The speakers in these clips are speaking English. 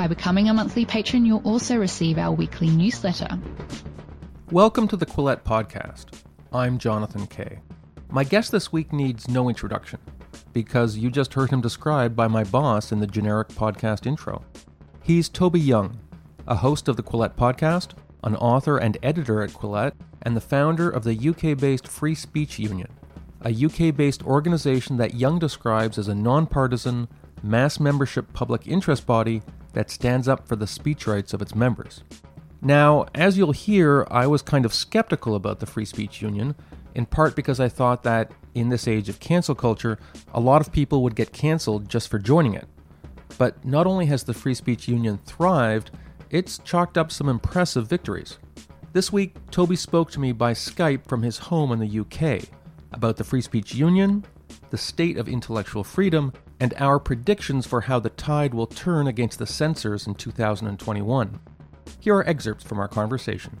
By becoming a monthly patron, you'll also receive our weekly newsletter. Welcome to the Quillette Podcast. I'm Jonathan Kay. My guest this week needs no introduction because you just heard him described by my boss in the generic podcast intro. He's Toby Young, a host of the Quillette Podcast, an author and editor at Quillette, and the founder of the UK based Free Speech Union, a UK based organization that Young describes as a nonpartisan, mass membership public interest body that stands up for the speech rights of its members. Now, as you'll hear, I was kind of skeptical about the Free Speech Union, in part because I thought that in this age of cancel culture, a lot of people would get canceled just for joining it. But not only has the Free Speech Union thrived, it's chalked up some impressive victories. This week, Toby spoke to me by Skype from his home in the UK about the Free Speech Union, the state of intellectual freedom, and our predictions for how the tide will turn against the censors in 2021. Here are excerpts from our conversation.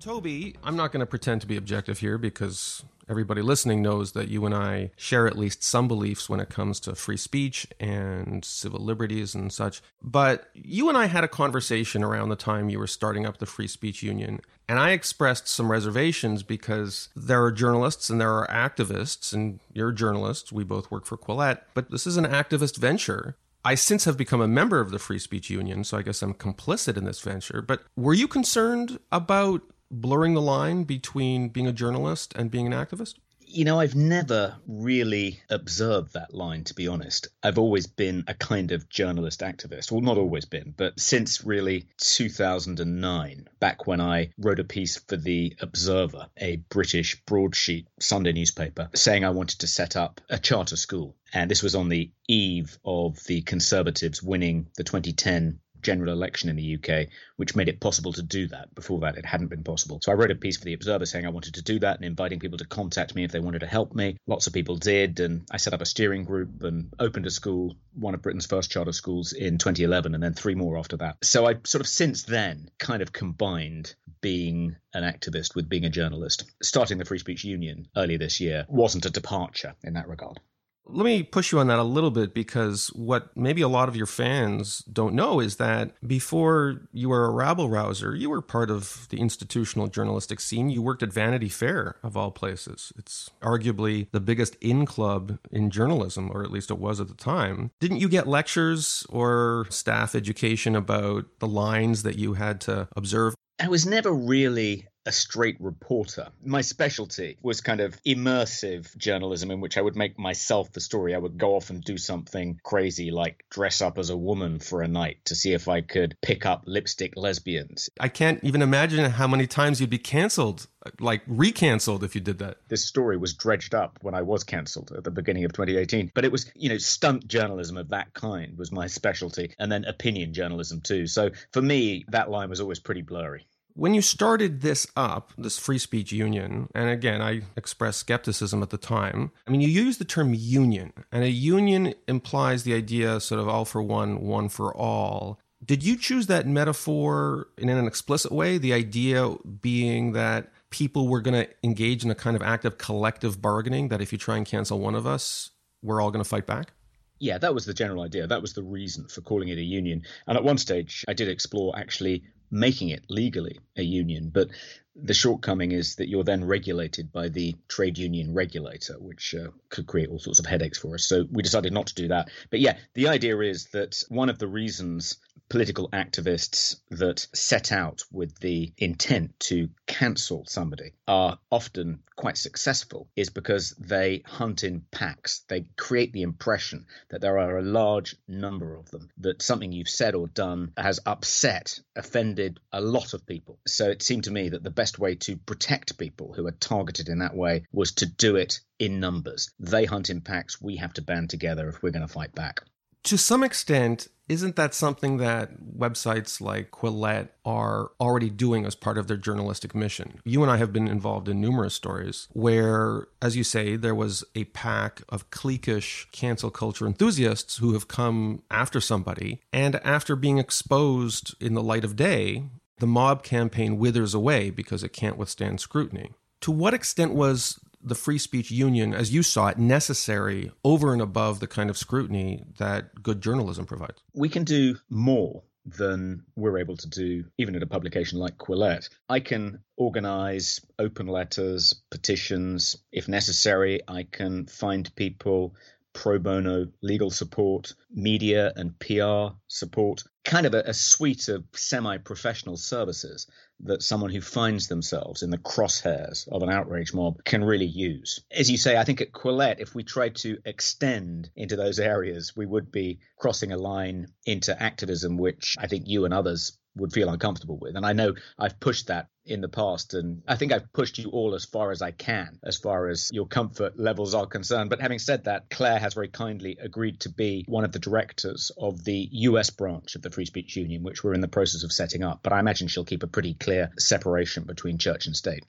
Toby, I'm not going to pretend to be objective here because everybody listening knows that you and I share at least some beliefs when it comes to free speech and civil liberties and such. But you and I had a conversation around the time you were starting up the Free Speech Union, and I expressed some reservations because there are journalists and there are activists, and you're a journalist. We both work for Quillette, but this is an activist venture. I since have become a member of the Free Speech Union, so I guess I'm complicit in this venture. But were you concerned about blurring the line between being a journalist and being an activist? You know, I've never really observed that line, to be honest. I've always been a kind of journalist activist. Well, not always been, but since really 2009, back when I wrote a piece for The Observer, a British broadsheet Sunday newspaper, saying I wanted to set up a charter school. And this was on the eve of the Conservatives winning the 2010 general election in the UK, which made it possible to do that. Before that, it hadn't been possible. So I wrote a piece for the Observer saying I wanted to do that and inviting people to contact me if they wanted to help me. Lots of people did, and I set up a steering group and opened a school, one of Britain's first charter schools in 2011, and then three more after that. So I sort of since then kind of combined being an activist with being a journalist. Starting the Free Speech Union earlier this year wasn't a departure in that regard. Let me push you on that a little bit because what maybe a lot of your fans don't know is that before you were a rabble rouser, you were part of the institutional journalistic scene. You worked at Vanity Fair, of all places. It's arguably the biggest in club in journalism, or at least it was at the time. Didn't you get lectures or staff education about the lines that you had to observe? I was never really a straight reporter. My specialty was kind of immersive journalism, in which I would make myself the story. I would go off and do something crazy, like dress up as a woman for a night to see if I could pick up lipstick lesbians. I can't even imagine how many times you'd be canceled, like recanceled if you did that. This story was dredged up when I was cancelled at the beginning of 2018. But it was, you know, stunt journalism of that kind was my specialty, and then opinion journalism too. So for me, that line was always pretty blurry. When you started this up, this free speech union, and again, I expressed skepticism at the time. I mean, you use the term union, and a union implies the idea sort of all for one, one for all. Did you choose that metaphor in an explicit way? The idea being that people were going to engage in a kind of active collective bargaining, that if you try and cancel one of us, we're all going to fight back? Yeah, that was the general idea. That was the reason for calling it a union. And at one stage, I did explore actually making it legally a union. But the shortcoming is that you're then regulated by the trade union regulator, which uh, could create all sorts of headaches for us. So we decided not to do that. But yeah, the idea is that one of the reasons political activists that set out with the intent to cancel somebody are often quite successful is because they hunt in packs. They create the impression that there are a large number of them, that something you've said or done has upset, offended a lot of people. So it seemed to me that the best way to protect people who are targeted in that way was to do it in numbers. They hunt in packs. We have to band together if we're going to fight back. To some extent, Isn't that something that websites like Quillette are already doing as part of their journalistic mission? You and I have been involved in numerous stories where, as you say, there was a pack of cliquish cancel culture enthusiasts who have come after somebody, and after being exposed in the light of day, the mob campaign withers away because it can't withstand scrutiny. To what extent was the free speech union, as you saw it, necessary over and above the kind of scrutiny that good journalism provides? We can do more than we're able to do even at a publication like Quillette. I can organize open letters, petitions. If necessary, I can find people pro bono legal support, media and PR support, kind of a, a suite of semi professional services that someone who finds themselves in the crosshairs of an outrage mob can really use. As you say, I think at Quillette, if we tried to extend into those areas, we would be crossing a line into activism, which I think you and others would feel uncomfortable with. And I know I've pushed that in the past, and I think I've pushed you all as far as I can, as far as your comfort levels are concerned. But having said that, Claire has very kindly agreed to be one of the directors of the US branch of the Free Speech Union, which we're in the process of setting up. But I imagine she'll keep a pretty clear separation between church and state.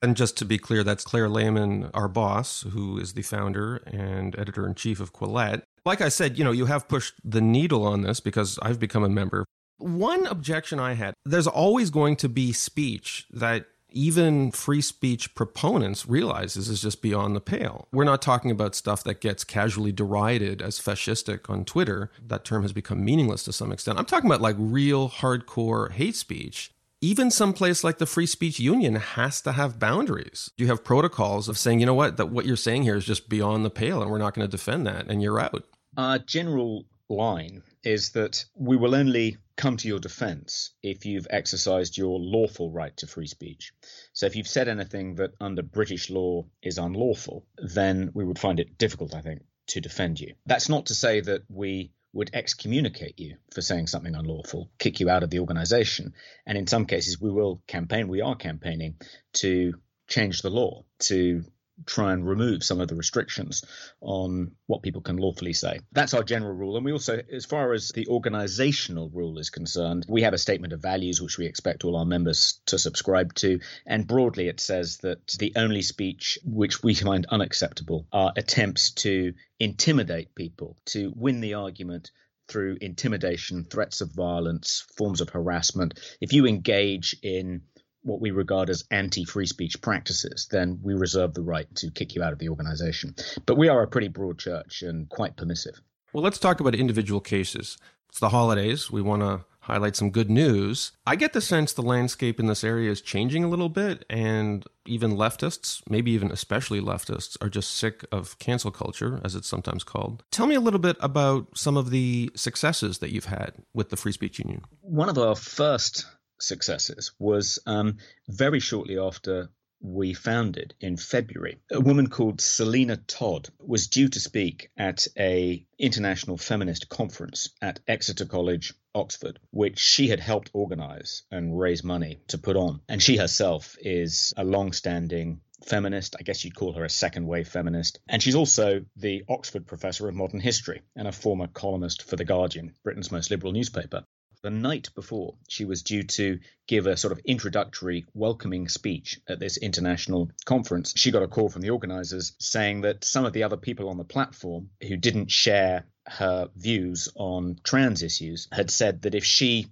And just to be clear, that's Claire Lehmann, our boss, who is the founder and editor in chief of Quillette. Like I said, you know, you have pushed the needle on this because I've become a member one objection I had there's always going to be speech that even free speech proponents realizes is just beyond the pale. We're not talking about stuff that gets casually derided as fascistic on Twitter. That term has become meaningless to some extent. I'm talking about like real hardcore hate speech. Even some place like the Free Speech Union has to have boundaries. You have protocols of saying, you know what, that what you're saying here is just beyond the pale and we're not going to defend that and you're out. Our general line is that we will only come to your defense if you've exercised your lawful right to free speech. So if you've said anything that under British law is unlawful, then we would find it difficult, I think, to defend you. That's not to say that we would excommunicate you for saying something unlawful, kick you out of the organization. And in some cases, we will campaign, we are campaigning to change the law, to try and remove some of the restrictions on what people can lawfully say. That's our general rule. And we also, as far as the organizational rule is concerned, we have a statement of values which we expect all our members to subscribe to. And broadly, it says that the only speech which we find unacceptable are attempts to intimidate people, to win the argument through intimidation, threats of violence, forms of harassment. If you engage in what we regard as anti free speech practices, then we reserve the right to kick you out of the organization. But we are a pretty broad church and quite permissive. Well, let's talk about individual cases. It's the holidays. We want to highlight some good news. I get the sense the landscape in this area is changing a little bit, and even leftists, maybe even especially leftists, are just sick of cancel culture, as it's sometimes called. Tell me a little bit about some of the successes that you've had with the Free Speech Union. One of our first successes was um, very shortly after we founded in February. A woman called Selina Todd was due to speak at a international feminist conference at Exeter College, Oxford, which she had helped organize and raise money to put on. And she herself is a long-standing feminist. I guess you'd call her a second wave feminist. And she's also the Oxford Professor of Modern History and a former columnist for The Guardian, Britain's most liberal newspaper the night before she was due to give a sort of introductory welcoming speech at this international conference, she got a call from the organizers saying that some of the other people on the platform who didn't share her views on trans issues had said that if she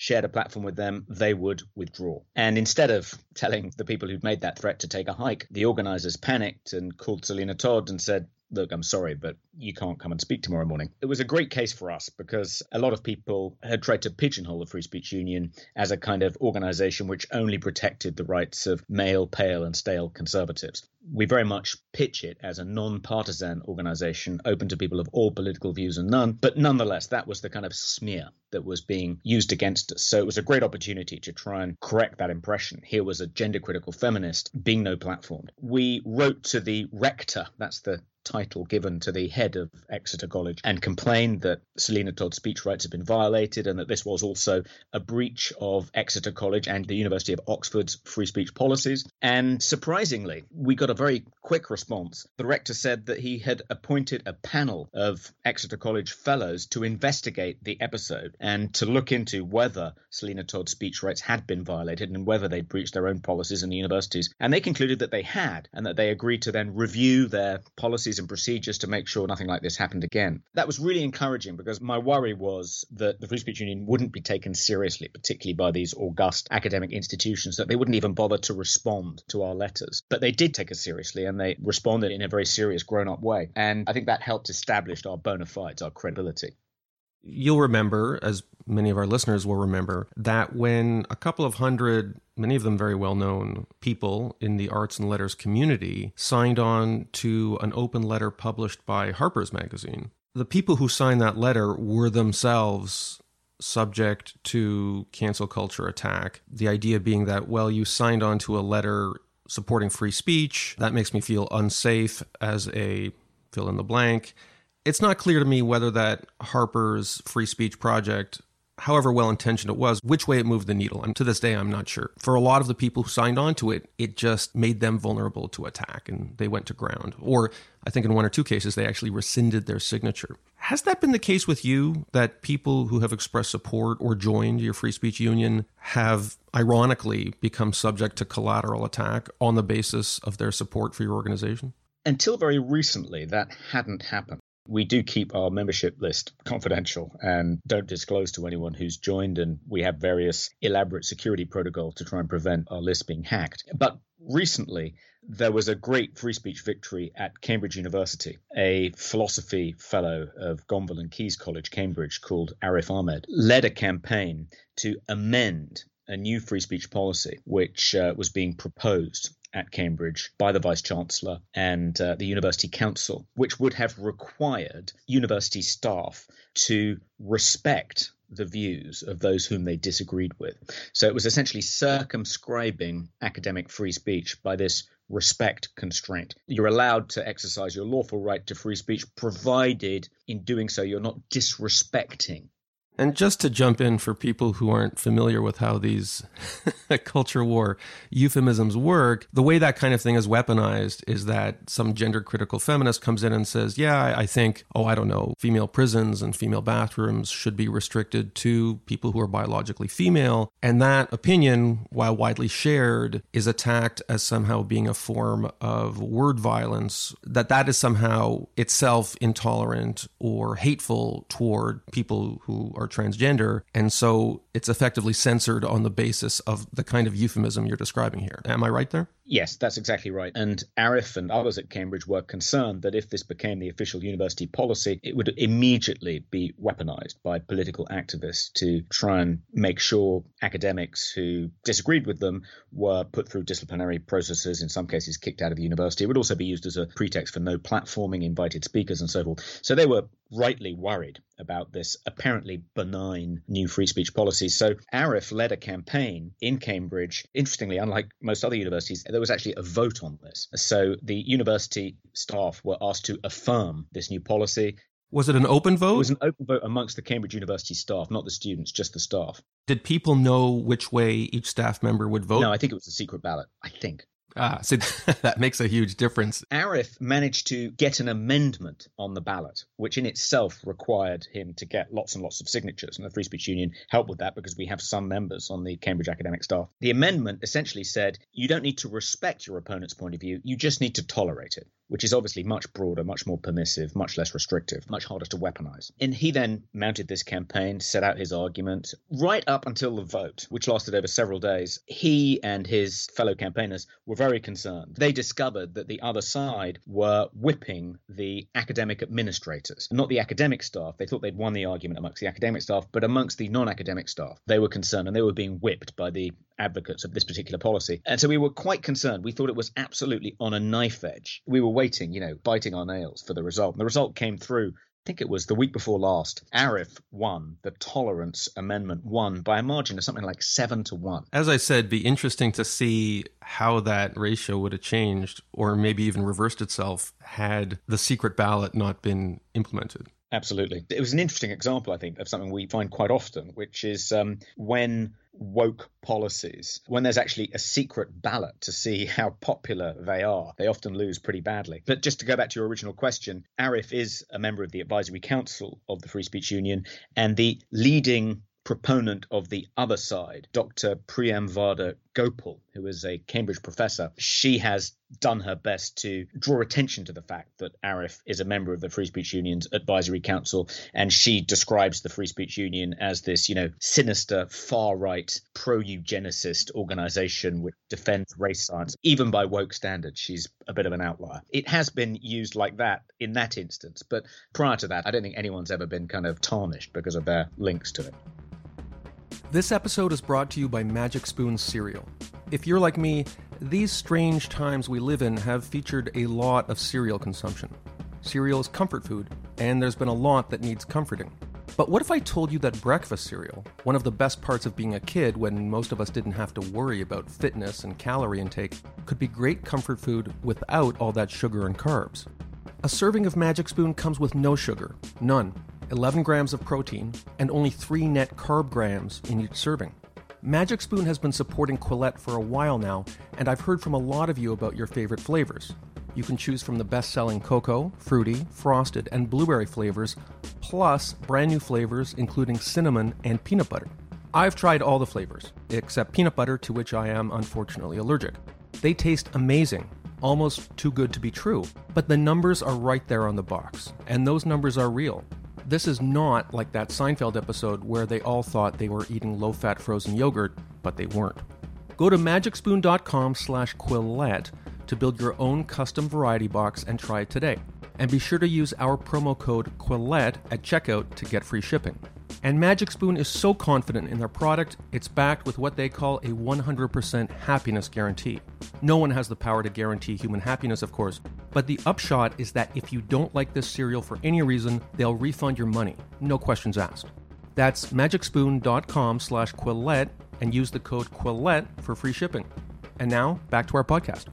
shared a platform with them, they would withdraw. And instead of telling the people who'd made that threat to take a hike, the organizers panicked and called Selina Todd and said, look, I'm sorry, but you can't come and speak tomorrow morning. It was a great case for us because a lot of people had tried to pigeonhole the Free Speech Union as a kind of organization which only protected the rights of male, pale, and stale conservatives. We very much pitch it as a non partisan organization open to people of all political views and none, but nonetheless, that was the kind of smear that was being used against us. So it was a great opportunity to try and correct that impression. Here was a gender critical feminist being no platform. We wrote to the rector, that's the title given to the head of Exeter College and complained that Selina Todd's speech rights had been violated and that this was also a breach of Exeter College and the University of Oxford's free speech policies. And surprisingly, we got a very quick response. The rector said that he had appointed a panel of Exeter College fellows to investigate the episode and to look into whether Selina Todd's speech rights had been violated and whether they'd breached their own policies in the universities. And they concluded that they had and that they agreed to then review their policies and procedures to make sure nothing like this happened again. That was really encouraging because my worry was that the Free Speech Union wouldn't be taken seriously, particularly by these august academic institutions, that they wouldn't even bother to respond to our letters. But they did take us seriously and they responded in a very serious, grown up way. And I think that helped establish our bona fides, our credibility. You'll remember, as many of our listeners will remember, that when a couple of hundred, many of them very well known people in the arts and letters community signed on to an open letter published by Harper's Magazine, the people who signed that letter were themselves subject to cancel culture attack. The idea being that, well, you signed on to a letter supporting free speech. That makes me feel unsafe as a fill in the blank it's not clear to me whether that Harper's free speech project, however well intentioned it was, which way it moved the needle. And to this day, I'm not sure. For a lot of the people who signed on to it, it just made them vulnerable to attack and they went to ground. Or I think in one or two cases, they actually rescinded their signature. Has that been the case with you that people who have expressed support or joined your free speech union have ironically become subject to collateral attack on the basis of their support for your organization? Until very recently, that hadn't happened we do keep our membership list confidential and don't disclose to anyone who's joined. And we have various elaborate security protocols to try and prevent our list being hacked. But recently, there was a great free speech victory at Cambridge University. A philosophy fellow of Gonville and Caius College, Cambridge, called Arif Ahmed, led a campaign to amend a new free speech policy which uh, was being proposed at Cambridge by the Vice Chancellor and uh, the University Council, which would have required university staff to respect the views of those whom they disagreed with. So it was essentially circumscribing academic free speech by this respect constraint. You're allowed to exercise your lawful right to free speech, provided in doing so you're not disrespecting and just to jump in for people who aren't familiar with how these culture war euphemisms work, the way that kind of thing is weaponized is that some gender critical feminist comes in and says, Yeah, I think, oh, I don't know, female prisons and female bathrooms should be restricted to people who are biologically female. And that opinion, while widely shared, is attacked as somehow being a form of word violence, that that is somehow itself intolerant or hateful toward people who are transgender. And so it's effectively censored on the basis of the kind of euphemism you're describing here. Am I right there? Yes, that's exactly right. And Arif and others at Cambridge were concerned that if this became the official university policy, it would immediately be weaponized by political activists to try and make sure academics who disagreed with them were put through disciplinary processes, in some cases kicked out of the university. It would also be used as a pretext for no platforming, invited speakers, and so forth. So they were rightly worried about this apparently benign new free speech policy. So Arif led a campaign in Cambridge. Interestingly, unlike most other universities, there was actually a vote on this. So the university staff were asked to affirm this new policy. Was it an open vote? It was an open vote amongst the Cambridge University staff, not the students, just the staff. Did people know which way each staff member would vote? No, I think it was a secret ballot. I think. Ah, so that makes a huge difference. Arif managed to get an amendment on the ballot, which in itself required him to get lots and lots of signatures. And the Free Speech Union helped with that because we have some members on the Cambridge academic staff. The amendment essentially said you don't need to respect your opponent's point of view, you just need to tolerate it which is obviously much broader, much more permissive, much less restrictive, much harder to weaponize. And he then mounted this campaign, set out his argument, right up until the vote, which lasted over several days. He and his fellow campaigners were very concerned. They discovered that the other side were whipping the academic administrators, not the academic staff. They thought they'd won the argument amongst the academic staff, but amongst the non academic staff, they were concerned and they were being whipped by the advocates of this particular policy. And so we were quite concerned. We thought it was absolutely on a knife edge. We were waiting, you know, biting our nails for the result. And the result came through I think it was the week before last, Arif won, the tolerance amendment won by a margin of something like seven to one. As I said, be interesting to see how that ratio would have changed or maybe even reversed itself had the secret ballot not been implemented. Absolutely. It was an interesting example, I think, of something we find quite often, which is um, when woke policies, when there's actually a secret ballot to see how popular they are, they often lose pretty badly. But just to go back to your original question, Arif is a member of the advisory council of the Free Speech Union and the leading proponent of the other side, Dr. Priyamvada Gopal, who is a Cambridge professor. She has done her best to draw attention to the fact that Arif is a member of the Free Speech Union's advisory council, and she describes the Free Speech Union as this, you know, sinister, far right, pro eugenicist organization which defends race science. Even by woke standards, she's a bit of an outlier. It has been used like that in that instance, but prior to that, I don't think anyone's ever been kind of tarnished because of their links to it. This episode is brought to you by Magic Spoon Cereal. If you're like me, these strange times we live in have featured a lot of cereal consumption. Cereal is comfort food, and there's been a lot that needs comforting. But what if I told you that breakfast cereal, one of the best parts of being a kid when most of us didn't have to worry about fitness and calorie intake, could be great comfort food without all that sugar and carbs? A serving of Magic Spoon comes with no sugar, none, 11 grams of protein, and only 3 net carb grams in each serving. Magic Spoon has been supporting Quillette for a while now, and I've heard from a lot of you about your favorite flavors. You can choose from the best selling cocoa, fruity, frosted, and blueberry flavors, plus brand new flavors including cinnamon and peanut butter. I've tried all the flavors, except peanut butter, to which I am unfortunately allergic. They taste amazing, almost too good to be true, but the numbers are right there on the box, and those numbers are real. This is not like that Seinfeld episode where they all thought they were eating low-fat frozen yogurt, but they weren't. Go to magicspoon.com slash quillette to build your own custom variety box and try it today. And be sure to use our promo code Quillette at checkout to get free shipping. And Magic Spoon is so confident in their product, it's backed with what they call a 100% happiness guarantee. No one has the power to guarantee human happiness, of course, but the upshot is that if you don't like this cereal for any reason, they'll refund your money, no questions asked. That's magicspoon.com slash Quillette and use the code Quillette for free shipping. And now, back to our podcast.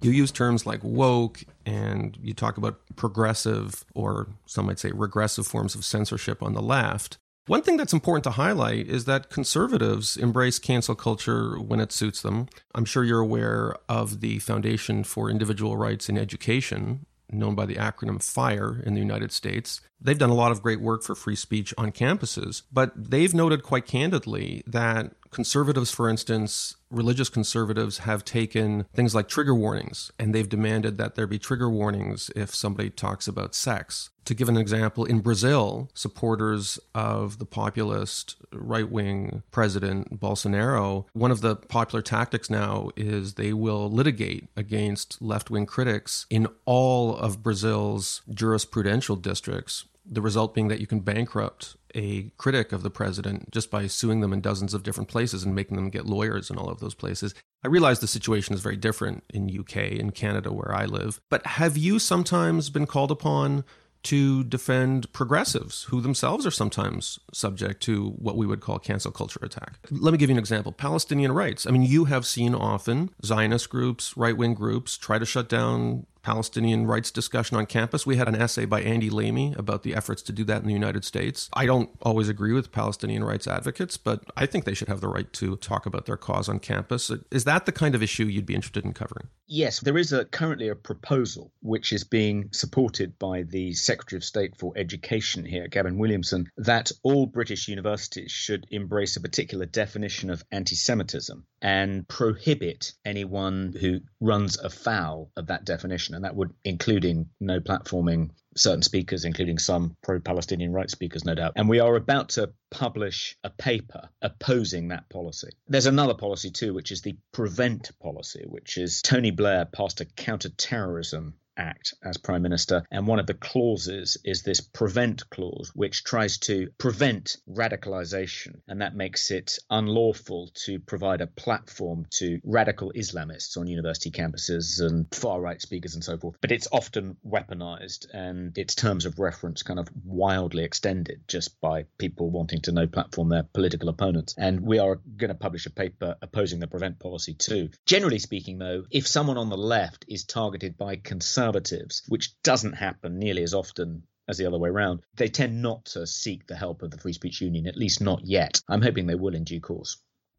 You use terms like woke and you talk about progressive or some might say regressive forms of censorship on the left. One thing that's important to highlight is that conservatives embrace cancel culture when it suits them. I'm sure you're aware of the Foundation for Individual Rights in Education, known by the acronym FIRE in the United States. They've done a lot of great work for free speech on campuses, but they've noted quite candidly that conservatives, for instance, religious conservatives have taken things like trigger warnings and they've demanded that there be trigger warnings if somebody talks about sex. To give an example, in Brazil, supporters of the populist right wing president Bolsonaro, one of the popular tactics now is they will litigate against left wing critics in all of Brazil's jurisprudential districts the result being that you can bankrupt a critic of the president just by suing them in dozens of different places and making them get lawyers in all of those places. I realize the situation is very different in UK and Canada where I live, but have you sometimes been called upon to defend progressives who themselves are sometimes subject to what we would call cancel culture attack. Let me give you an example Palestinian rights. I mean, you have seen often Zionist groups, right wing groups try to shut down Palestinian rights discussion on campus. We had an essay by Andy Lamey about the efforts to do that in the United States. I don't always agree with Palestinian rights advocates, but I think they should have the right to talk about their cause on campus. Is that the kind of issue you'd be interested in covering? Yes, there is a, currently a proposal which is being supported by the Secretary of State for Education here, Gavin Williamson, that all British universities should embrace a particular definition of anti Semitism and prohibit anyone who runs afoul of that definition. And that would including no platforming certain speakers, including some pro Palestinian rights speakers, no doubt. And we are about to publish a paper opposing that policy. There's another policy too, which is the prevent policy, which is Tony Blair passed a counter-terrorism act as Prime Minister. And one of the clauses is this prevent clause, which tries to prevent radicalization. And that makes it unlawful to provide a platform to radical Islamists on university campuses and far right speakers and so forth. But it's often weaponized and its terms of reference kind of wildly extended just by people wanting to no platform their political opponents. And we are going to publish a paper opposing the prevent policy too. Generally speaking, though, if someone on the left is targeted by conservatives, which doesn't happen nearly as often as the other way around, they tend not to seek the help of the Free Speech Union, at least not yet. I'm hoping they will in due course.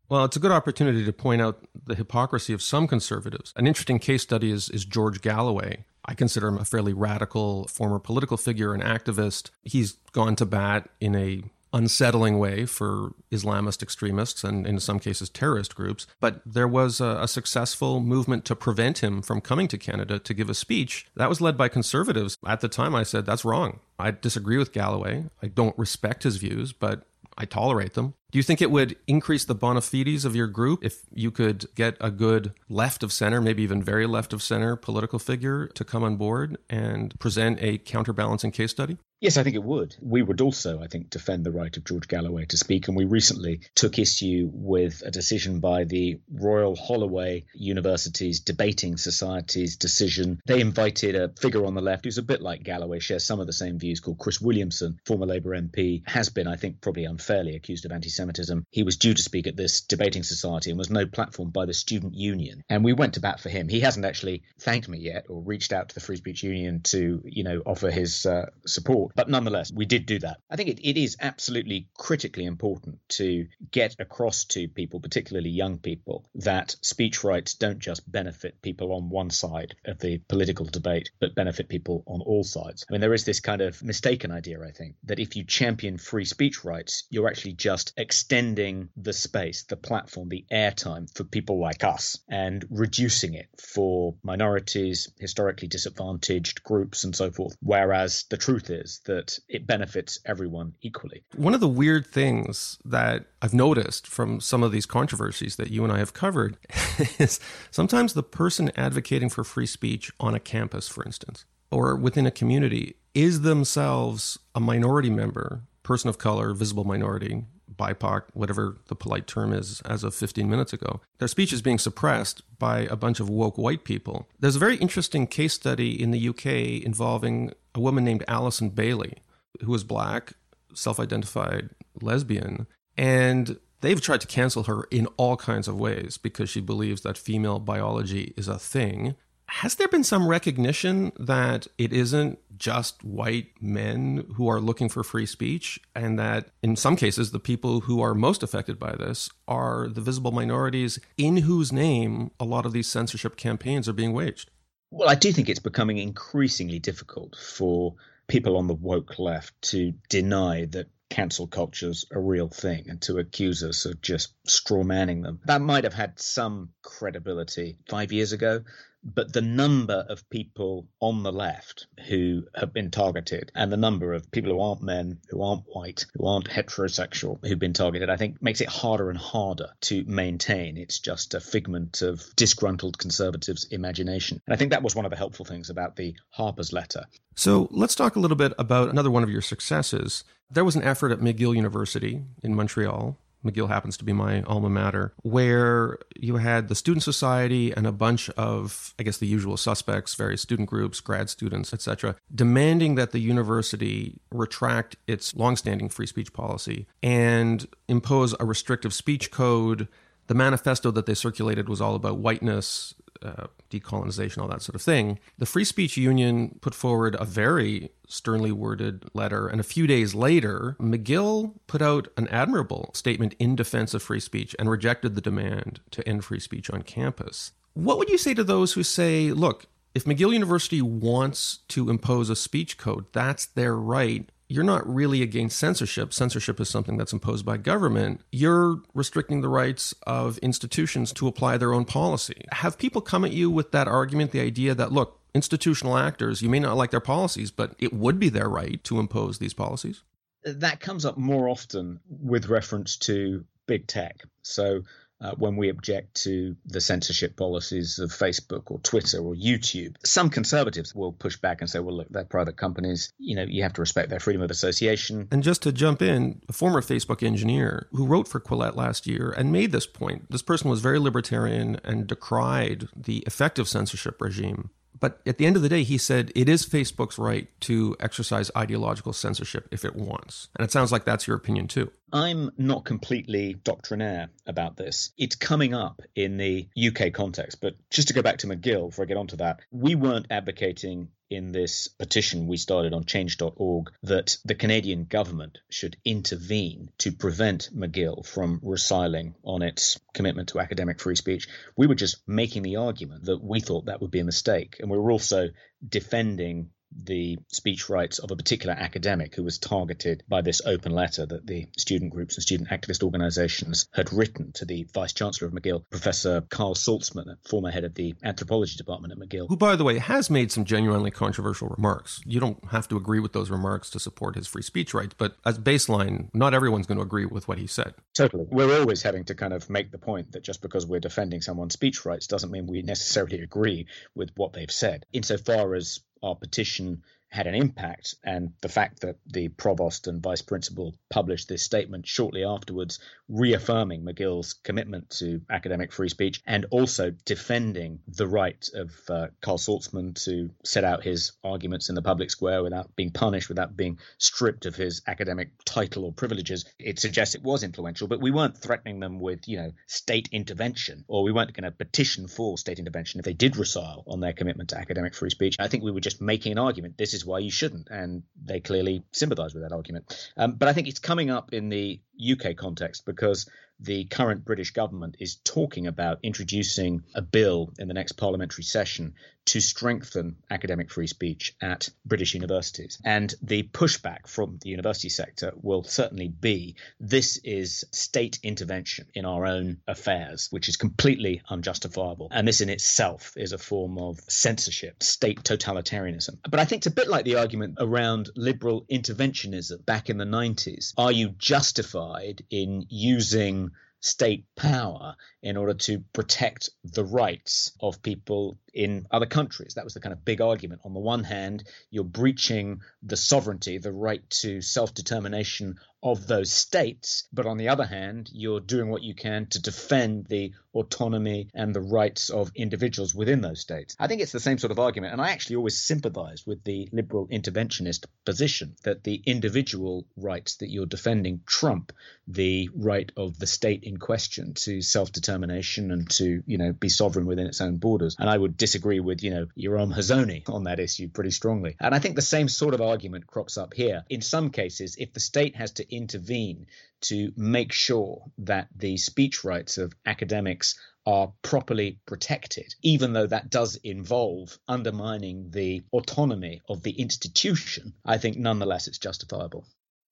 Well, it's a good opportunity to point out the hypocrisy of some conservatives. An interesting case study is, is George Galloway. I consider him a fairly radical former political figure and activist. He's gone to bat in a unsettling way for Islamist extremists and in some cases terrorist groups. But there was a, a, successful movement to prevent him from coming to Canada to give a speech. That was led by conservatives. At the time, I said, that's wrong. I disagree with Galloway. I don't respect his views, but I tolerate them. Do you think it would increase the bona fides of your group if you could get a good left of center, maybe even very left of center political figure to come on board and present a counterbalancing case study? Yes, I think it would. We would also, I think, defend the right of George Galloway to speak. And we recently took issue with a decision by the Royal Holloway University's Debating Society's decision. They invited a figure on the left who's a bit like Galloway, shares some of the same views, called Chris Williamson, former Labour MP, has been, I think, probably unfairly accused of anti Semitism. He was due to speak at this debating society and was no platform by the student union. And we went to bat for him. He hasn't actually thanked me yet or reached out to the Free Speech Union to, you know, offer his uh, support. But nonetheless, we did do that. I think it, it is absolutely critically important to get across to people, particularly young people, that speech rights don't just benefit people on one side of the political debate, but benefit people on all sides. I mean, there is this kind of mistaken idea, I think, that if you champion free speech rights, you're actually just extending the space, the platform, the airtime for people like us and reducing it for minorities, historically disadvantaged groups, and so forth. Whereas the truth is that it benefits everyone equally. One of the weird things that I've noticed from some of these controversies that you and I have covered is sometimes the person advocating for free speech on a campus, for instance, or within a community is themselves a minority member, person of color, visible minority, BIPOC, whatever the polite term is, as of 15 minutes ago. Their speech is being suppressed by a bunch of woke white people. There's a very interesting case study in the UK involving a woman named Allison Bailey, who was black, self identified lesbian, and they've tried to cancel her in all kinds of ways because she believes that female biology is a thing has there been some recognition that it isn't just white men who are looking for free speech, and that in some cases, the people who are most affected by this are the visible minorities in whose name a lot of these censorship campaigns are being waged? Well, I do think it's becoming increasingly difficult for people on the woke left to deny that cancel culture's a real thing and to accuse us of just straw manning them. That might have had some credibility five years ago, but the number of people on the left who have been targeted and the number of people who aren't men, who aren't white, who aren't heterosexual, who've been targeted, I think makes it harder and harder to maintain. It's just a figment of disgruntled conservatives' imagination. And I think that was one of the helpful things about the Harper's letter. So let's talk a little bit about another one of your successes. There was an effort at McGill University in Montreal McGill happens to be my alma mater, where you had the student society and a bunch of, I guess, the usual suspects, various student groups, grad students, etc., demanding that the university retract its longstanding free speech policy and impose a restrictive speech code. The manifesto that they circulated was all about whiteness, uh, decolonization, all that sort of thing. The Free Speech Union put forward a very sternly worded letter, and a few days later, McGill put out an admirable statement in defense of free speech and rejected the demand to end free speech on campus. What would you say to those who say, look, if McGill University wants to impose a speech code, that's their right you're not really against censorship. Censorship is something that's imposed by government. You're restricting the rights of institutions to apply their own policy. Have people come at you with that argument, the idea that, look, institutional actors, you may not like their policies, but it would be their right to impose these policies? That comes up more often with reference to big tech. So uh, when we object to the censorship policies of Facebook or Twitter or YouTube. Some conservatives will push back and say, well, look, they're private companies. You know, you have to respect their freedom of association. And just to jump in, a former Facebook engineer who wrote for Quillette last year and made this point, this person was very libertarian and decried the effective censorship regime but at the end of the day, he said it is Facebook's right to exercise ideological censorship if it wants. And it sounds like that's your opinion too. I'm not completely doctrinaire about this. It's coming up in the UK context, but just to go back to McGill before I get onto that, we weren't advocating in this petition we started on change.org that the Canadian government should intervene to prevent McGill from resiling on its commitment to academic free speech. We were just making the argument that we thought that would be a mistake. And we were also defending the speech rights of a particular academic who was targeted by this open letter that the student groups and student activist organizations had written to the vice chancellor of McGill, Professor Carl Salzman, former head of the anthropology department at McGill. Who, by the way, has made some genuinely controversial remarks. You don't have to agree with those remarks to support his free speech rights, but as baseline, not everyone's going to agree with what he said. Totally. We're always having to kind of make the point that just because we're defending someone's speech rights doesn't mean we necessarily agree with what they've said. Insofar as our petition had an impact. And the fact that the provost and vice principal published this statement shortly afterwards, reaffirming McGill's commitment to academic free speech and also defending the right of uh, Carl Salzman to set out his arguments in the public square without being punished, without being stripped of his academic title or privileges. It suggests it was influential, but we weren't threatening them with, you know, state intervention, or we weren't going to petition for state intervention if they did resile on their commitment to academic free speech. I think we were just making an argument. This is why you shouldn't. And they clearly sympathize with that argument. Um, but I think it's coming up in the UK context because the current British government is talking about introducing a bill in the next parliamentary session to strengthen academic free speech at British universities. And the pushback from the university sector will certainly be this is state intervention in our own affairs, which is completely unjustifiable. And this in itself is a form of censorship, state totalitarianism. But I think it's a bit like the argument around liberal interventionism back in the 90s. Are you justified in using state power in order to protect the rights of people in other countries. That was the kind of big argument. On the one hand, you're breaching the sovereignty, the right to self determination of those states. But on the other hand, you're doing what you can to defend the autonomy and the rights of individuals within those states. I think it's the same sort of argument. And I actually always sympathize with the liberal interventionist position that the individual rights that you're defending trump the right of the state in question to self determination and to, you know, be sovereign within its own borders. And I would disagree with, you know, Yoram Hazony on that issue pretty strongly. And I think the same sort of argument crops up here. In some cases, if the state has to intervene to make sure that the speech rights of academics are properly protected, even though that does involve undermining the autonomy of the institution, I think nonetheless it's justifiable.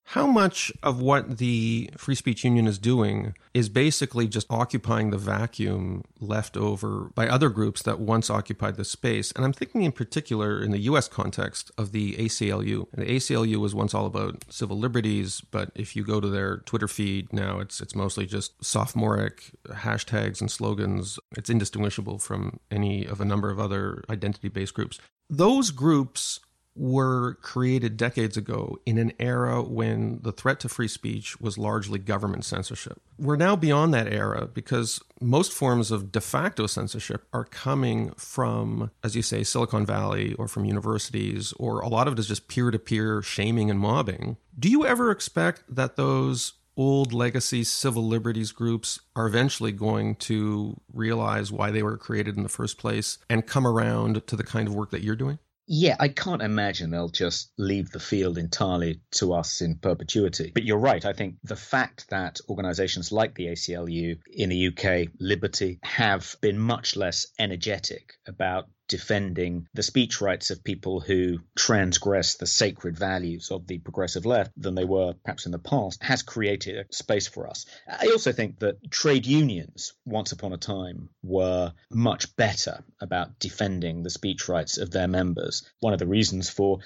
How much of what the Free Speech Union is doing is basically just occupying the vacuum left over by other groups that once occupied the space? And I'm thinking in particular in the US context of the ACLU. The ACLU was once all about civil liberties, but if you go to their Twitter feed now, it's it's mostly just sophomoric hashtags and slogans. It's indistinguishable from any of a number of other identity-based groups. Those groups were created decades ago in an era when the threat to free speech was largely government censorship. We're now beyond that era because most forms of de facto censorship are coming from, as you say, Silicon Valley or from universities, or a lot of it is just peer to peer shaming and mobbing. Do you ever expect that those old legacy civil liberties groups are eventually going to realize why they were created in the first place and come around to the kind of work that you're doing? Yeah, I can't imagine they'll just leave the field entirely to us in perpetuity. But you're right. I think the fact that organizations like the ACLU in the UK, Liberty, have been much less energetic about defending the speech rights of people who transgress the sacred values of the progressive left than they were perhaps in the past has created a space for us. I also think that trade unions, once upon a time, were much better about defending the speech rights of their members. One of the reasons for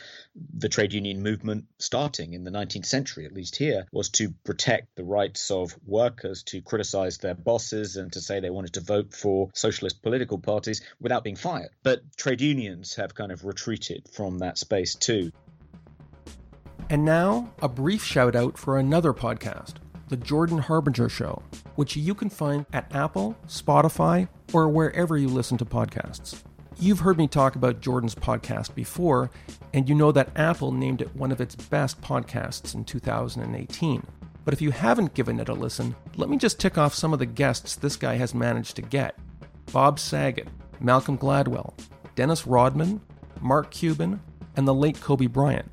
the trade union movement starting in the 19th century, at least here, was to protect the rights of workers to criticize their bosses and to say they wanted to vote for socialist political parties without being fired. But trade unions have kind of retreated from that space too. And now, a brief shout out for another podcast, The Jordan Harbinger Show, which you can find at Apple, Spotify, or wherever you listen to podcasts. You've heard me talk about Jordan's podcast before, and you know that Apple named it one of its best podcasts in 2018. But if you haven't given it a listen, let me just tick off some of the guests this guy has managed to get Bob Saget, Malcolm Gladwell, Dennis Rodman, Mark Cuban, and the late Kobe Bryant.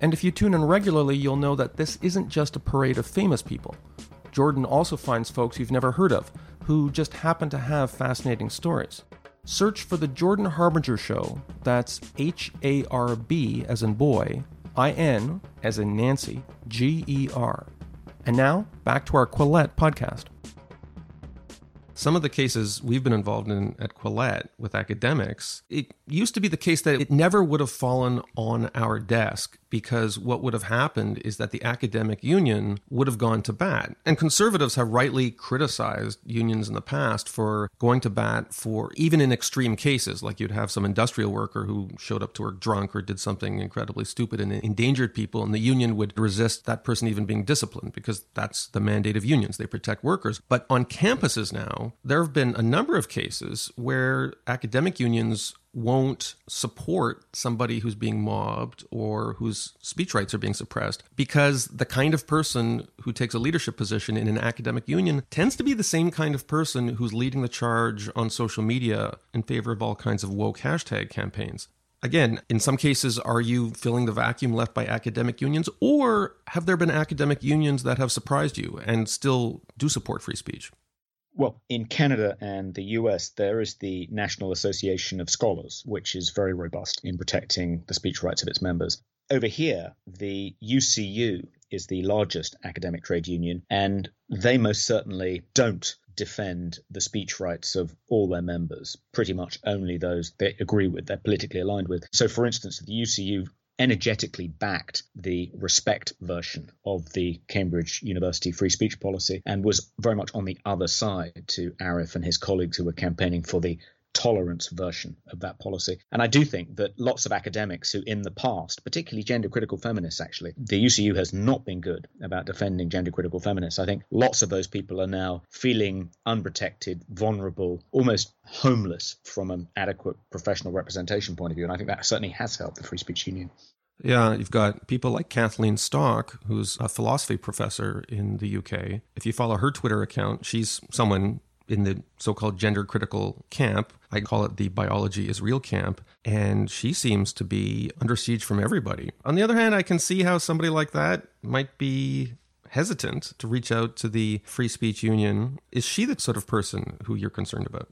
And if you tune in regularly, you'll know that this isn't just a parade of famous people. Jordan also finds folks you've never heard of, who just happen to have fascinating stories. Search for The Jordan Harbinger Show, that's H A R B as in boy, I N as in Nancy, G E R. And now, back to our Quillette podcast. Some of the cases we've been involved in at Quillette with academics, it used to be the case that it never would have fallen on our desk because what would have happened is that the academic union would have gone to bat. And conservatives have rightly criticized unions in the past for going to bat for even in extreme cases, like you'd have some industrial worker who showed up to work drunk or did something incredibly stupid and endangered people, and the union would resist that person even being disciplined because that's the mandate of unions. They protect workers. But on campuses now, there have been a number of cases where academic unions won't support somebody who's being mobbed or whose speech rights are being suppressed because the kind of person who takes a leadership position in an academic union tends to be the same kind of person who's leading the charge on social media in favor of all kinds of woke hashtag campaigns. Again, in some cases, are you filling the vacuum left by academic unions, or have there been academic unions that have surprised you and still do support free speech? Well, in Canada and the US, there is the National Association of Scholars, which is very robust in protecting the speech rights of its members. Over here, the UCU is the largest academic trade union, and they most certainly don't defend the speech rights of all their members, pretty much only those they agree with, they're politically aligned with. So, for instance, the UCU energetically backed the respect version of the Cambridge University free speech policy and was very much on the other side to Arif and his colleagues who were campaigning for the tolerance version of that policy. And I do think that lots of academics who, in the past, particularly gender critical feminists, actually, the UCU has not been good about defending gender critical feminists. I think lots of those people are now feeling unprotected, vulnerable, almost homeless from an adequate professional representation point of view. And I think that certainly has helped the Free Speech Union. Yeah, you've got people like Kathleen Stock, who's a philosophy professor in the UK. If you follow her Twitter account, she's someone in the so-called gender critical camp. I call it the biology is real camp. And she seems to be under siege from everybody. On the other hand, I can see how somebody like that might be hesitant to reach out to the Free Speech Union. Is she the sort of person who you're concerned about?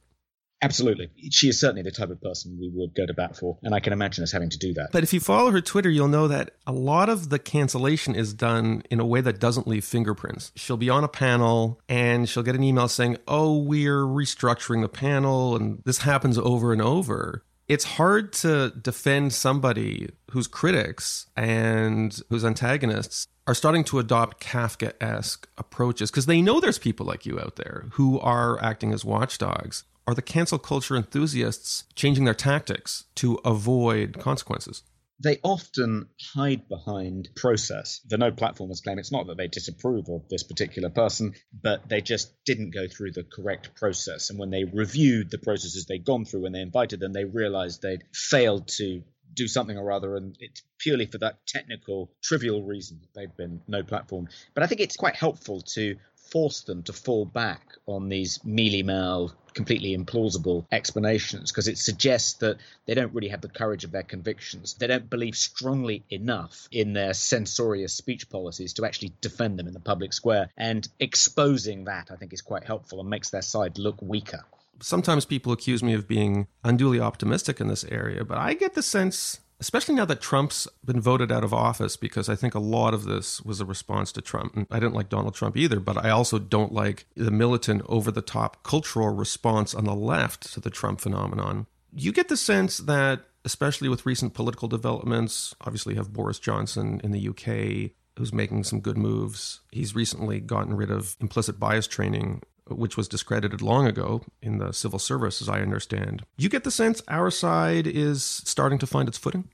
Absolutely. She is certainly the type of person we would go to bat for, and I can imagine us having to do that. But if you follow her Twitter, you'll know that a lot of the cancellation is done in a way that doesn't leave fingerprints. She'll be on a panel and she'll get an email saying, Oh, we're restructuring the panel, and this happens over and over. It's hard to defend somebody whose critics and whose antagonists are starting to adopt Kafka esque approaches because they know there's people like you out there who are acting as watchdogs are the cancel culture enthusiasts changing their tactics to avoid consequences? They often hide behind process. The no platformers claim it's not that they disapprove of this particular person, but they just didn't go through the correct process. And when they reviewed the processes they'd gone through when they invited them, they realized they'd failed to do something or other, and it's purely for that technical, trivial reason that they've been no platform. But I think it's quite helpful to force them to fall back on these mealy mouthed, completely implausible explanations because it suggests that they don't really have the courage of their convictions. They don't believe strongly enough in their censorious speech policies to actually defend them in the public square. And exposing that, I think, is quite helpful and makes their side look weaker. sometimes people accuse me of being unduly optimistic in this area, but I get the sense especially now that Trump's been voted out of office, because I think a lot of this was a response to Trump. And I didn't like Donald Trump either, but I also don't like the militant, over the top cultural response on the left to the Trump phenomenon. You get the sense that, especially with recent political developments, obviously you have Boris Johnson in the UK, who's making some good moves. He's recently gotten rid of implicit bias training which was discredited long ago in the civil service, as I understand. You get the sense our side is starting to find its footing?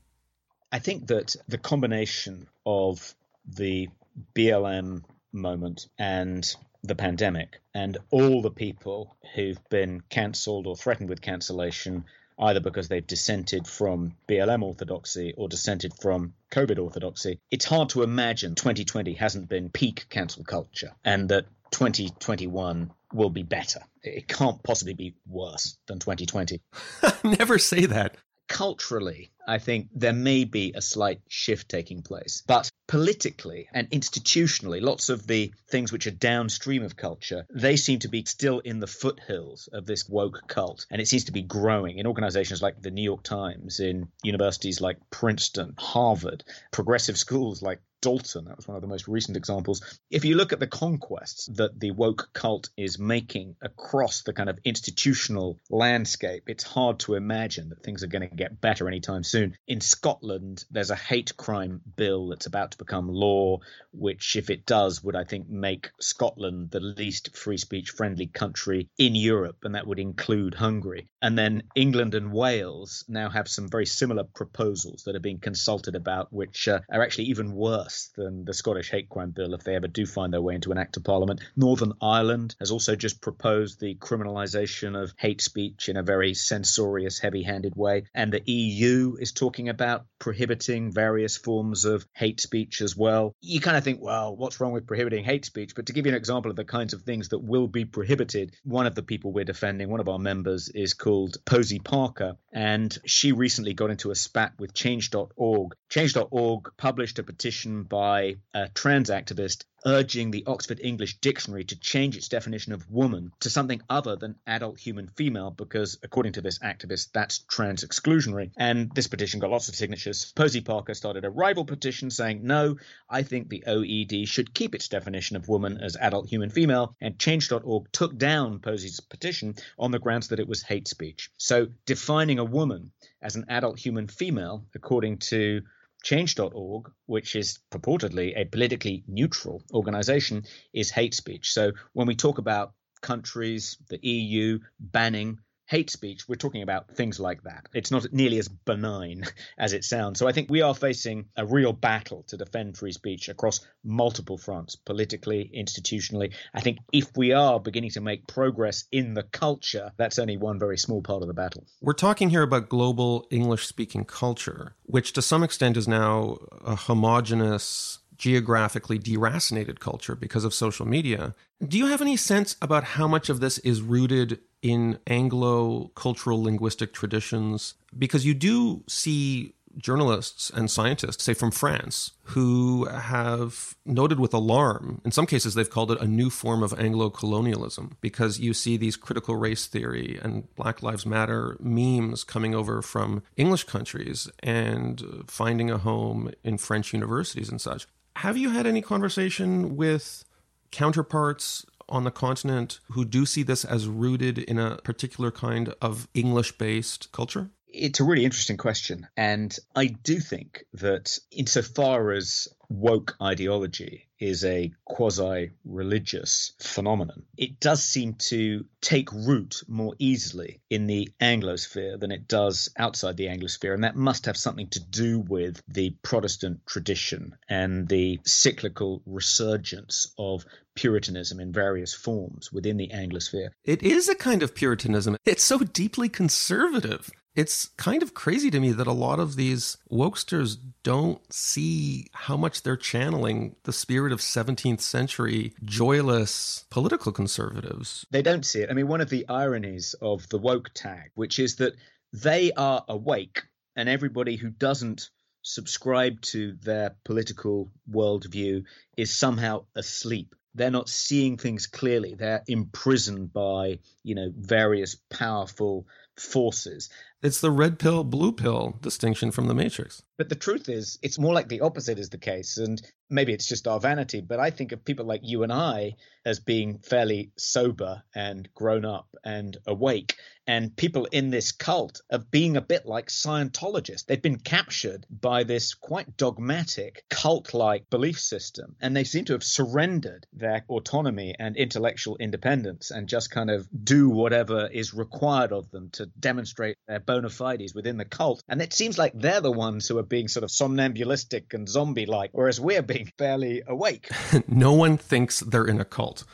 I think that the combination of the BLM moment and the pandemic and all the people who've been cancelled or threatened with cancellation either because they've dissented from BLM orthodoxy or dissented from COVID orthodoxy, it's hard to imagine 2020 hasn't been peak cancel culture and that 2021 will be better. It can't possibly be worse than 2020. Never say that. Culturally, I think there may be a slight shift taking place. But politically and institutionally, lots of the things which are downstream of culture, they seem to be still in the foothills of this woke cult. And it seems to be growing in organizations like the New York Times, in universities like Princeton, Harvard, progressive schools like Dalton. That was one of the most recent examples. If you look at the conquests that the woke cult is making across the kind of institutional landscape, it's hard to imagine that things are going to get better anytime soon. In Scotland, there's a hate crime bill that's about to become law, which, if it does, would, I think, make Scotland the least free speech friendly country in Europe, and that would include Hungary. And then England and Wales now have some very similar proposals that are being consulted about, which uh, are actually even worse worse than the Scottish hate crime bill if they ever do find their way into an act of parliament. Northern Ireland has also just proposed the criminalisation of hate speech in a very censorious, heavy handed way. And the EU is talking about prohibiting various forms of hate speech as well. You kind of think, well, what's wrong with prohibiting hate speech? But to give you an example of the kinds of things that will be prohibited, one of the people we're defending, one of our members, is called Posie Parker. And she recently got into a spat with Change.org. Change.org published a petition by a trans activist urging the Oxford English Dictionary to change its definition of woman to something other than adult human female, because according to this activist, that's trans exclusionary. And this petition got lots of signatures. Posie Parker started a rival petition saying, No, I think the OED should keep its definition of woman as adult human female. And Change.org took down Posie's petition on the grounds that it was hate speech. So defining a woman as an adult human female, according to Change.org, which is purportedly a politically neutral organization, is hate speech. So when we talk about countries, the EU banning hate speech, we're talking about things like that. It's not nearly as benign as it sounds. So I think we are facing a real battle to defend free speech across multiple fronts, politically, institutionally. I think if we are beginning to make progress in the culture, that's only one very small part of the battle. We're talking here about global English speaking culture, which to some extent is now a homogenous geographically deracinated culture because of social media. Do you have any sense about how much of this is rooted in Anglo cultural linguistic traditions? Because you do see journalists and scientists, say from France, who have noted with alarm, in some cases, they've called it a new form of Anglo colonialism, because you see these critical race theory and Black Lives Matter memes coming over from English countries and finding a home in French universities and such. Have you had any conversation with counterparts on the continent who do see this as rooted in a particular kind of English based culture? It's a really interesting question. And I do think that, insofar as woke ideology is a quasi religious phenomenon, it does seem to take root more easily in the Anglosphere than it does outside the Anglosphere. And that must have something to do with the Protestant tradition and the cyclical resurgence of Puritanism in various forms within the Anglosphere. It is a kind of Puritanism. It's so deeply conservative it's kind of crazy to me that a lot of these wokesters don't see how much they're channeling the spirit of 17th century joyless political conservatives. They don't see it. I mean, one of the ironies of the woke tag, which is that they are awake and everybody who doesn't subscribe to their political worldview is somehow asleep They're not seeing things clearly. They're imprisoned by, you know, various powerful forces. It's the red pill, blue pill distinction from the Matrix. But the truth is, it's more like the opposite is the case. And maybe it's just our vanity, but I think of people like you and I as being fairly sober and grown up and awake. And people in this cult of being a bit like Scientologists. They've been captured by this quite dogmatic cult like belief system. And they seem to have surrendered their autonomy and intellectual independence and just kind of do whatever is required of them to demonstrate their bona fides within the cult. And it seems like they're the ones who are being sort of somnambulistic and zombie like, whereas we're being fairly awake. no one thinks they're in a cult.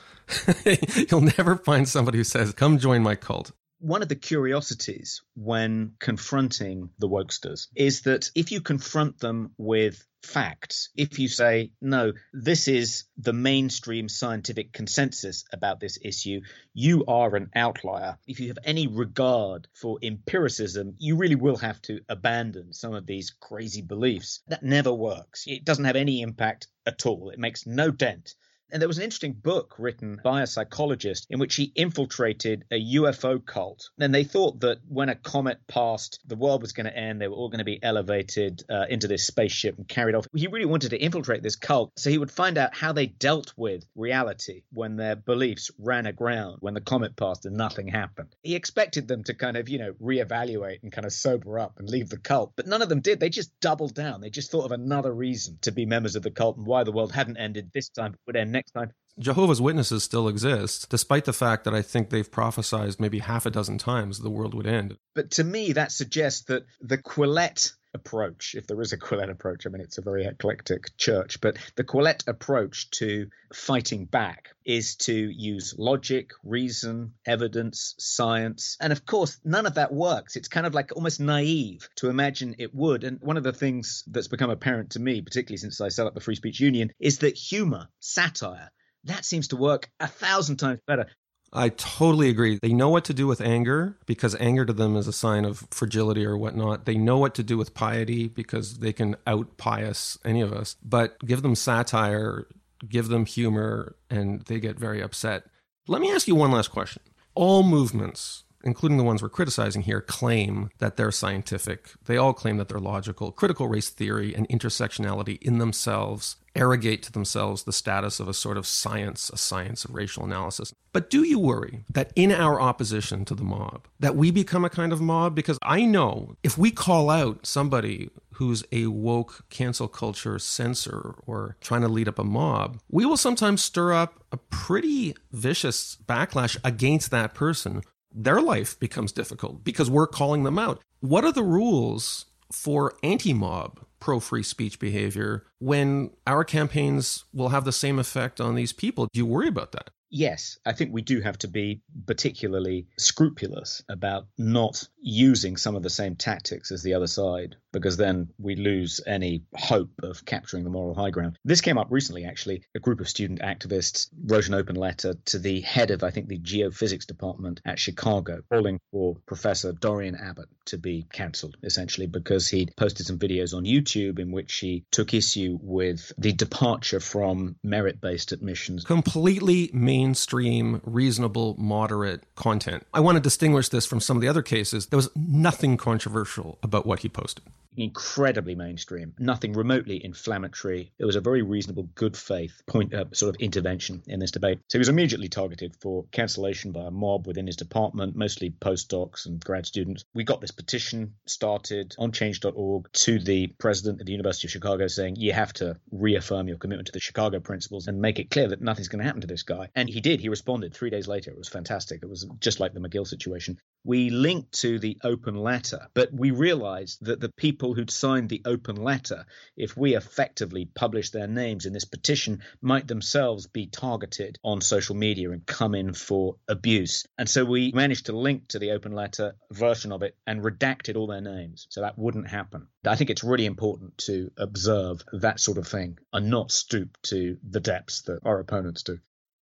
You'll never find somebody who says, Come join my cult one of the curiosities when confronting the wokesters is that if you confront them with facts, if you say, no, this is the mainstream scientific consensus about this issue, you are an outlier. If you have any regard for empiricism, you really will have to abandon some of these crazy beliefs. That never works. It doesn't have any impact at all. It makes no dent and there was an interesting book written by a psychologist in which he infiltrated a UFO cult. And they thought that when a comet passed, the world was going to end. They were all going to be elevated uh, into this spaceship and carried off. He really wanted to infiltrate this cult so he would find out how they dealt with reality when their beliefs ran aground, when the comet passed and nothing happened. He expected them to kind of, you know, reevaluate and kind of sober up and leave the cult. But none of them did. They just doubled down. They just thought of another reason to be members of the cult and why the world hadn't ended this time, but would end next time. Jehovah's Witnesses still exist, despite the fact that I think they've prophesized maybe half a dozen times the world would end. But to me, that suggests that the Quillette approach, if there is a Quillette approach, I mean, it's a very eclectic church, but the Quillette approach to fighting back is to use logic, reason, evidence, science. And of course, none of that works. It's kind of like almost naive to imagine it would. And one of the things that's become apparent to me, particularly since I set up the Free Speech Union, is that humor, satire, that seems to work a thousand times better. I totally agree. They know what to do with anger because anger to them is a sign of fragility or whatnot. They know what to do with piety because they can out pious any of us. But give them satire, give them humor, and they get very upset. Let me ask you one last question. All movements, including the ones we're criticizing here, claim that they're scientific. They all claim that they're logical. Critical race theory and intersectionality in themselves arrogate to themselves the status of a sort of science, a science of racial analysis. But do you worry that in our opposition to the mob, that we become a kind of mob? Because I know if we call out somebody who's a woke cancel culture censor or trying to lead up a mob, we will sometimes stir up a pretty vicious backlash against that person. Their life becomes difficult because we're calling them out. What are the rules for anti mob pro free speech behavior when our campaigns will have the same effect on these people. Do you worry about that? yes, I think we do have to be particularly scrupulous about not using some of the same tactics as the other side, because then we lose any hope of capturing the moral high ground. This came up recently, actually. A group of student activists wrote an open letter to the head of, I think, the geophysics department at Chicago, calling for Professor Dorian Abbott to be cancelled, essentially, because he'd posted some videos on YouTube in which he took issue with the departure from merit based admissions. Completely mainstream, reasonable, moderate content. I want to distinguish this from some of the other cases. There was nothing controversial about what he posted incredibly mainstream, nothing remotely inflammatory. It was a very reasonable, good faith point, uh, sort of intervention in this debate. So he was immediately targeted for cancellation by a mob within his department, mostly postdocs and grad students. We got this petition started on change.org to the president of the University of Chicago saying, you have to reaffirm your commitment to the Chicago principles and make it clear that nothing's going to happen to this guy. And he did. He responded three days later. It was fantastic. It was just like the McGill situation. We linked to the open letter, but we realized that the people people who'd signed the open letter, if we effectively publish their names in this petition, might themselves be targeted on social media and come in for abuse. And so we managed to link to the open letter version of it and redacted all their names. So that wouldn't happen. I think it's really important to observe that sort of thing and not stoop to the depths that our opponents do.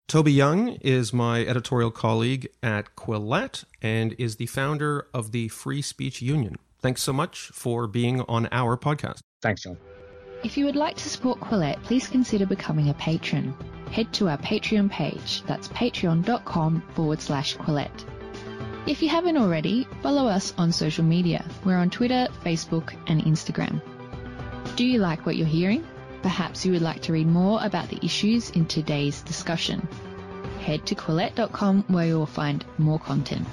Toby Young is my editorial colleague at Quillette and is the founder of the Free Speech Union. Thanks so much for being on our podcast. Thanks, John. If you would like to support Quillette, please consider becoming a patron. head to our Patreon page. That's patreon.com forward slash Quillette. If you haven't already, follow us on social media. We're on Twitter, Facebook, and Instagram. Do you like what you're hearing? Perhaps you would like to read more about the issues in today's discussion. Head to Quillette.com where you will find more content.